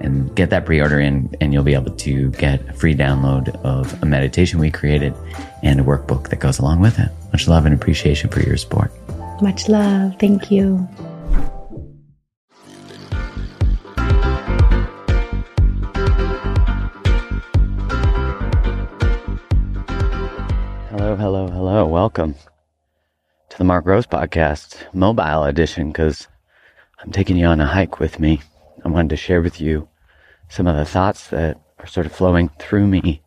and get that pre-order in and you'll be able to get a free download of a meditation we created and a workbook that goes along with it. Much love and appreciation for your support. Much love. Thank you. Hello, hello, hello. Welcome to the Mark Groves Podcast, mobile edition, because I'm taking you on a hike with me. I wanted to share with you some of the thoughts that are sort of flowing through me.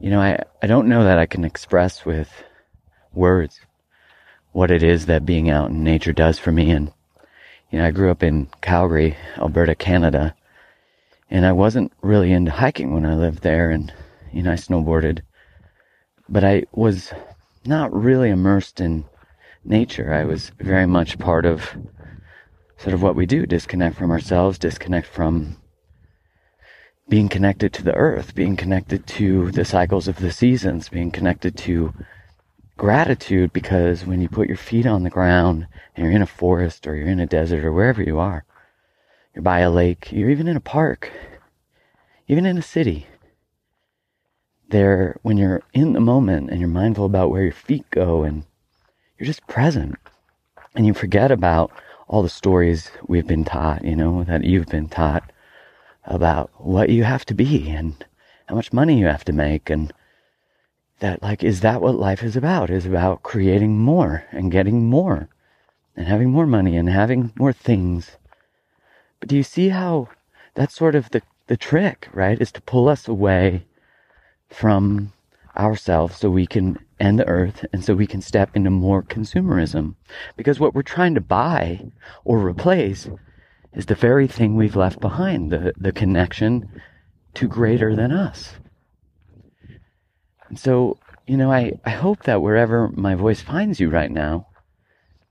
You know, I, I don't know that I can express with words what it is that being out in nature does for me. And, you know, I grew up in Calgary, Alberta, Canada, and I wasn't really into hiking when I lived there. And, you know, I snowboarded, but I was not really immersed in nature. I was very much part of sort of what we do disconnect from ourselves, disconnect from being connected to the earth, being connected to the cycles of the seasons, being connected to gratitude because when you put your feet on the ground and you're in a forest or you're in a desert or wherever you are, you're by a lake, you're even in a park, even in a city, there, when you're in the moment and you're mindful about where your feet go and you're just present and you forget about all the stories we've been taught, you know, that you've been taught about what you have to be and how much money you have to make and that like is that what life is about? Is about creating more and getting more and having more money and having more things. But do you see how that's sort of the the trick right? Is to pull us away from ourselves so we can end the earth and so we can step into more consumerism. Because what we're trying to buy or replace is the very thing we've left behind, the, the connection to greater than us. And so, you know, I, I hope that wherever my voice finds you right now,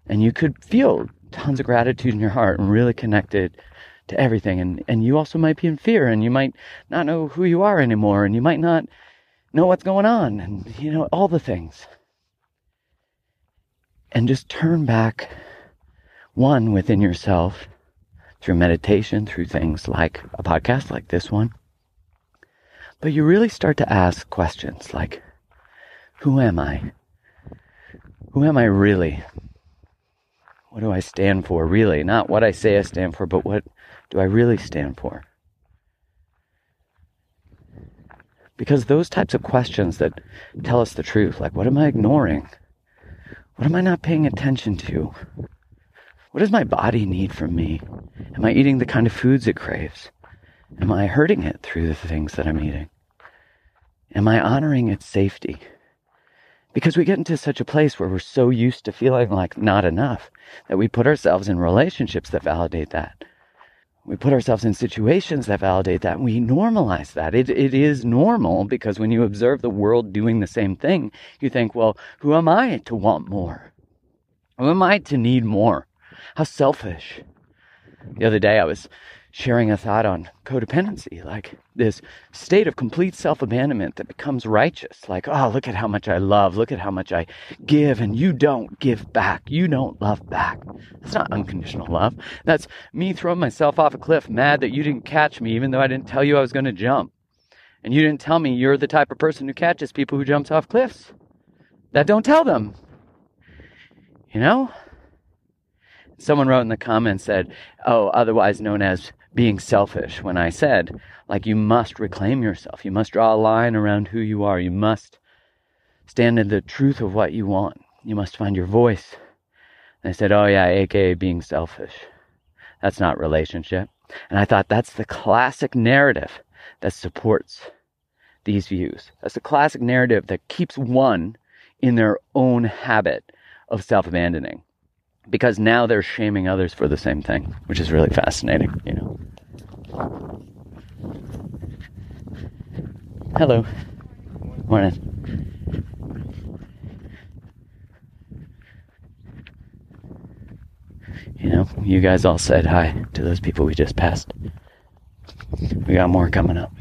and you could feel tons of gratitude in your heart and really connected to everything. And, and you also might be in fear and you might not know who you are anymore and you might not know what's going on and, you know, all the things. And just turn back one within yourself through meditation, through things like a podcast like this one. But you really start to ask questions like, who am I? Who am I really? What do I stand for really? Not what I say I stand for, but what do I really stand for? Because those types of questions that tell us the truth, like what am I ignoring? What am I not paying attention to? What does my body need from me? Am I eating the kind of foods it craves? Am I hurting it through the things that I'm eating? Am I honoring its safety? Because we get into such a place where we're so used to feeling like not enough that we put ourselves in relationships that validate that we put ourselves in situations that validate that. We normalize that. It, it is normal because when you observe the world doing the same thing, you think, well, who am I to want more? Who am I to need more? How selfish. The other day I was sharing a thought on codependency, like this state of complete self abandonment that becomes righteous. Like, oh, look at how much I love. Look at how much I give, and you don't give back. You don't love back. That's not unconditional love. That's me throwing myself off a cliff, mad that you didn't catch me, even though I didn't tell you I was going to jump. And you didn't tell me you're the type of person who catches people who jumps off cliffs. That don't tell them. You know? Someone wrote in the comments said, "Oh, otherwise known as being selfish." When I said, like you must reclaim yourself. You must draw a line around who you are. You must stand in the truth of what you want. You must find your voice. And I said, "Oh yeah, aka being selfish." That's not relationship. And I thought that's the classic narrative that supports these views. That's the classic narrative that keeps one in their own habit of self abandoning. Because now they're shaming others for the same thing, which is really fascinating, you know. Hello. Morning. You know, you guys all said hi to those people we just passed. We got more coming up.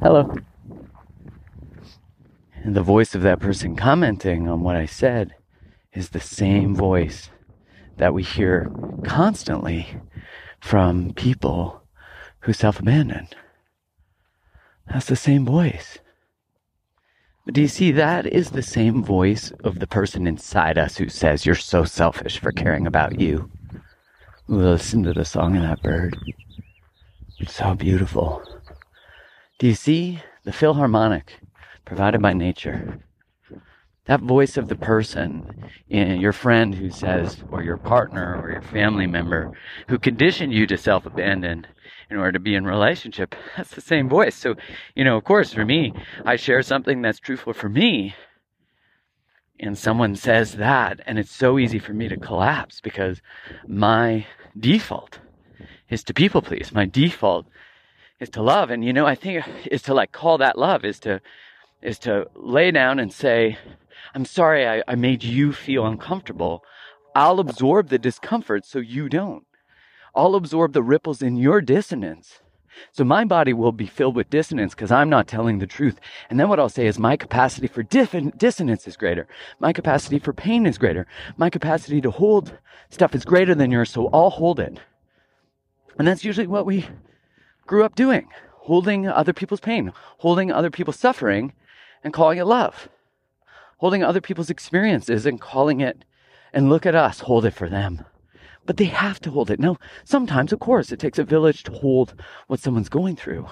Hello. And the voice of that person commenting on what I said is the same voice that we hear constantly from people who self abandon. That's the same voice. But do you see that is the same voice of the person inside us who says you're so selfish for caring about you? Listen to the song of that bird. It's so beautiful. Do you see the Philharmonic provided by nature? That voice of the person, your friend who says, or your partner or your family member who conditioned you to self abandon in order to be in relationship, that's the same voice. So, you know, of course, for me, I share something that's truthful for me. And someone says that, and it's so easy for me to collapse because my default is to people please. My default is to love. And you know, I think is to like call that love is to is to lay down and say, I'm sorry I, I made you feel uncomfortable. I'll absorb the discomfort so you don't. I'll absorb the ripples in your dissonance. So my body will be filled with dissonance because I'm not telling the truth. And then what I'll say is my capacity for diff- dissonance is greater. My capacity for pain is greater. My capacity to hold stuff is greater than yours, so I'll hold it. And that's usually what we grew up doing holding other people's pain, holding other people's suffering, and calling it love. Holding other people's experiences and calling it, and look at us, hold it for them. But they have to hold it. Now, sometimes, of course, it takes a village to hold what someone's going through.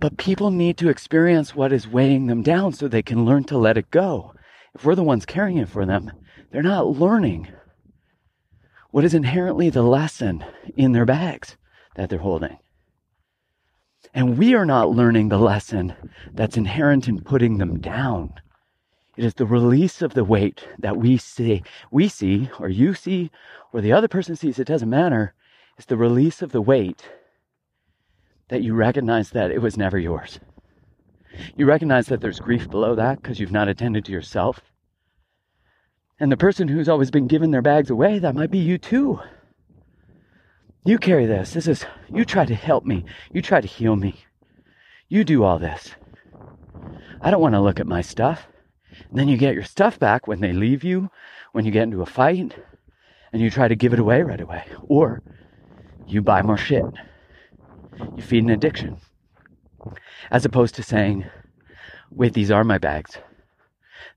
But people need to experience what is weighing them down so they can learn to let it go. If we're the ones carrying it for them, they're not learning what is inherently the lesson in their bags that they're holding. And we are not learning the lesson that's inherent in putting them down. It is the release of the weight that we see, we see, or you see, or the other person sees, it doesn't matter. It's the release of the weight that you recognize that it was never yours. You recognize that there's grief below that because you've not attended to yourself. And the person who's always been giving their bags away, that might be you too. You carry this. This is, you try to help me. You try to heal me. You do all this. I don't want to look at my stuff. And then you get your stuff back when they leave you, when you get into a fight, and you try to give it away right away. Or you buy more shit. You feed an addiction. As opposed to saying, wait, these are my bags.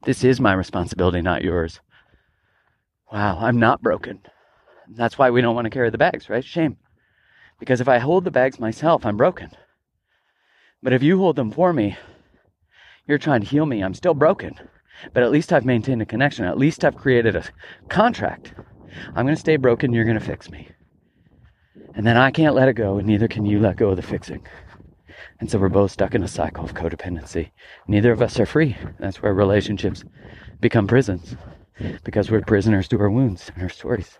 This is my responsibility, not yours. Wow, I'm not broken. That's why we don't want to carry the bags, right? Shame. Because if I hold the bags myself, I'm broken. But if you hold them for me, you're trying to heal me. I'm still broken. But at least I've maintained a connection. At least I've created a contract. I'm going to stay broken. You're going to fix me. And then I can't let it go, and neither can you let go of the fixing. And so we're both stuck in a cycle of codependency. Neither of us are free. That's where relationships become prisons because we're prisoners to our wounds and our stories.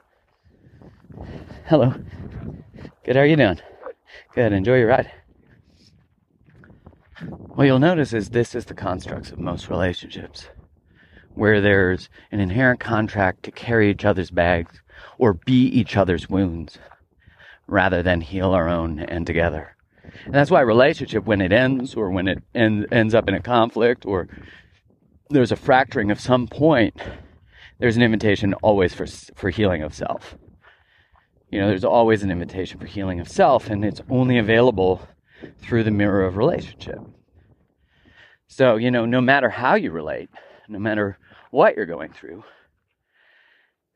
Hello. Good. How are you doing? Good. Enjoy your ride. What you'll notice is this is the constructs of most relationships, where there's an inherent contract to carry each other's bags or be each other's wounds, rather than heal our own and together. And that's why relationship, when it ends or when it end, ends up in a conflict or there's a fracturing of some point, there's an invitation always for for healing of self. You know, there's always an invitation for healing of self, and it's only available through the mirror of relationship. So, you know, no matter how you relate, no matter what you're going through,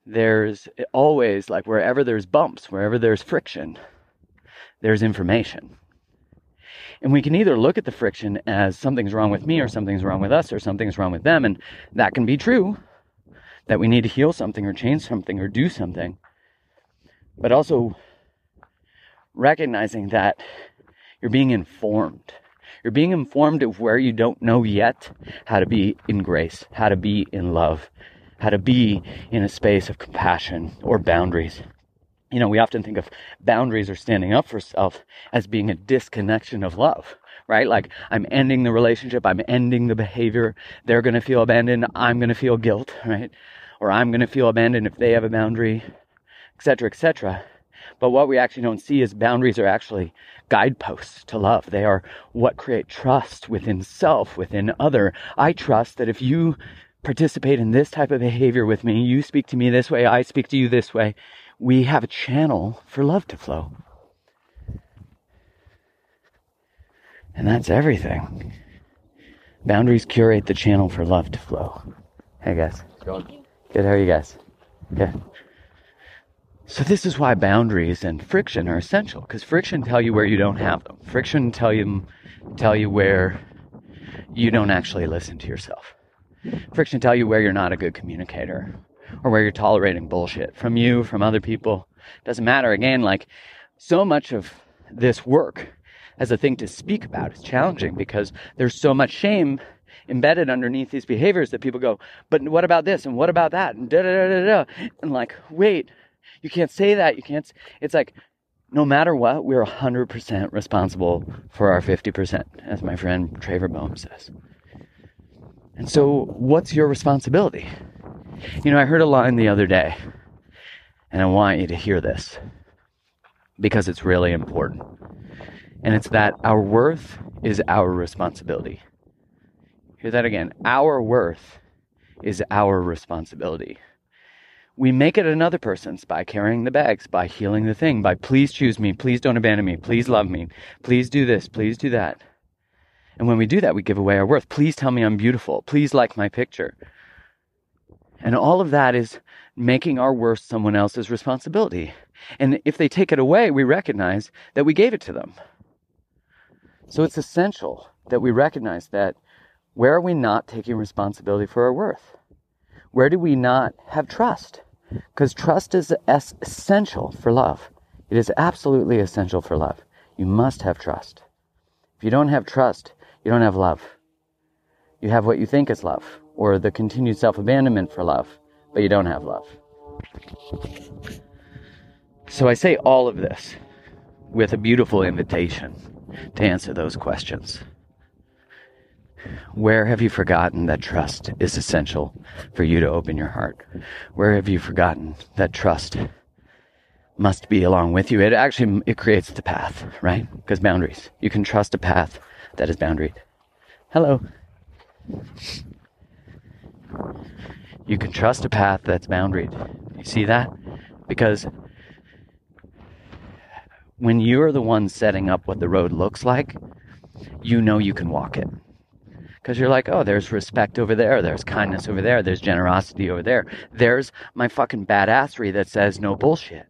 there's always like wherever there's bumps, wherever there's friction, there's information. And we can either look at the friction as something's wrong with me or something's wrong with us or something's wrong with them. And that can be true that we need to heal something or change something or do something. But also recognizing that you're being informed. You're being informed of where you don't know yet how to be in grace, how to be in love, how to be in a space of compassion or boundaries. You know, we often think of boundaries or standing up for self as being a disconnection of love, right? Like I'm ending the relationship, I'm ending the behavior. They're to feel abandoned, I'm to feel guilt, right? Or I'm to feel abandoned if they have a boundary, etc., etc. But what we actually don't see is boundaries are actually guideposts to love. They are what create trust within self, within other. I trust that if you participate in this type of behavior with me, you speak to me this way, I speak to you this way, we have a channel for love to flow. And that's everything. Boundaries curate the channel for love to flow. Hey guys. Good. Good. How are you guys? Good. So this is why boundaries and friction are essential because friction tell you where you don't have them. Friction tell you tell you where you don't actually listen to yourself. Friction tell you where you're not a good communicator or where you're tolerating bullshit from you, from other people. Doesn't matter. Again, like so much of this work as a thing to speak about is challenging because there's so much shame embedded underneath these behaviors that people go, but what about this and what about that and da da da da da and like, wait, you can't say that. You can't. It's like, no matter what, we're 100% responsible for our 50%, as my friend Trevor Boehm says. And so, what's your responsibility? You know, I heard a line the other day, and I want you to hear this because it's really important. And it's that our worth is our responsibility. Hear that again. Our worth is our responsibility. We make it another person's by carrying the bags, by healing the thing, by please choose me, please don't abandon me, please love me, please do this, please do that. And when we do that, we give away our worth. Please tell me I'm beautiful. Please like my picture. And all of that is making our worth someone else's responsibility. And if they take it away, we recognize that we gave it to them. So it's essential that we recognize that where are we not taking responsibility for our worth? Where do we not have trust? Because trust is essential for love. It is absolutely essential for love. You must have trust. If you don't have trust, you don't have love. You have what you think is love, or the continued self abandonment for love, but you don't have love. So I say all of this with a beautiful invitation to answer those questions. Where have you forgotten that trust is essential for you to open your heart? Where have you forgotten that trust must be along with you? It actually it creates the path, right? Because boundaries. You can trust a path that is boundaried. Hello. You can trust a path that's boundaried. You see that? Because when you're the one setting up what the road looks like, you know you can walk it. Because you're like, oh, there's respect over there, there's kindness over there, there's generosity over there. There's my fucking badassery that says no bullshit.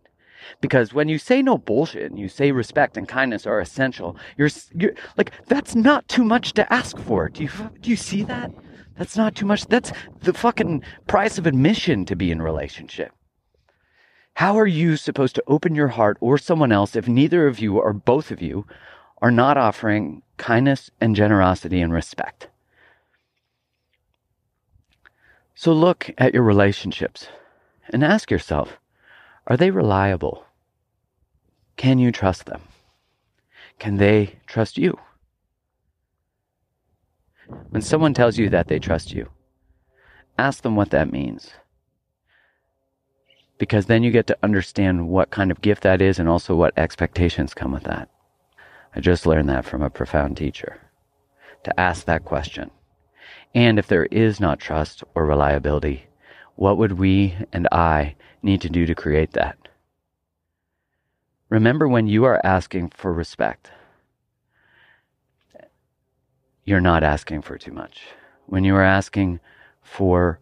Because when you say no bullshit and you say respect and kindness are essential, you're, you're like, that's not too much to ask for. Do you, do you see that? That's not too much. That's the fucking price of admission to be in relationship. How are you supposed to open your heart or someone else if neither of you or both of you are not offering kindness and generosity and respect? So look at your relationships and ask yourself, are they reliable? Can you trust them? Can they trust you? When someone tells you that they trust you, ask them what that means. Because then you get to understand what kind of gift that is and also what expectations come with that. I just learned that from a profound teacher. To ask that question. And if there is not trust or reliability, What would we and I need to do to create that? Remember when you are asking for respect, you're not asking for too much. When you are asking for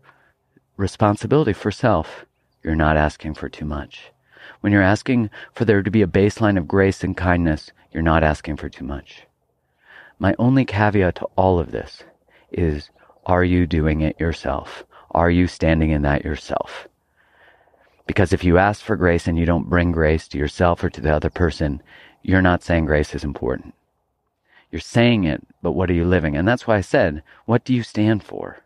responsibility for self, you're not asking for too much. When you're asking for there to be a baseline of grace and kindness, you're not asking for too much. My only caveat to all of this is are you doing it yourself? Are you standing in that yourself? Because if you ask for grace and you don't bring grace to yourself or to the other person, you're not saying grace is important. You're saying it, but what are you living? And that's why I said, what do you stand for?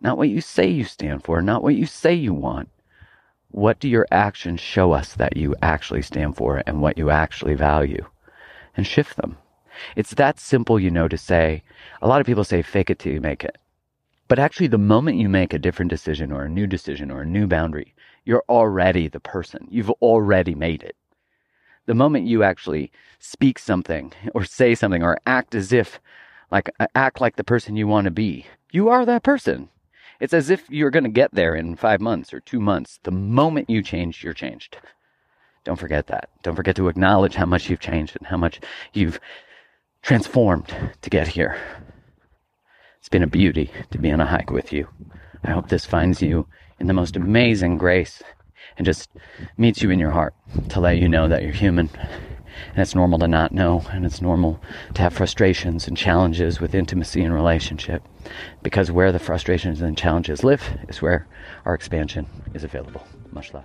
Not what you say you stand for, not what you say you want. What do your actions show us that you actually stand for and what you actually value? And shift them. It's that simple, you know, to say, a lot of people say fake it till you make it. But actually, the moment you make a different decision or a new decision or a new boundary, you're already the person. You've already made it. The moment you actually speak something or say something or act as if, like, act like the person you want to be, you are that person. It's as if you're going to get there in five months or two months. The moment you change, you're changed. Don't forget that. Don't forget to acknowledge how much you've changed and how much you've transformed to get here. It's been a beauty to be on a hike with you. I hope this finds you in the most amazing grace and just meets you in your heart to let you know that you're human and it's normal to not know and it's normal to have frustrations and challenges with intimacy and relationship because where the frustrations and challenges live is where our expansion is available. Much love.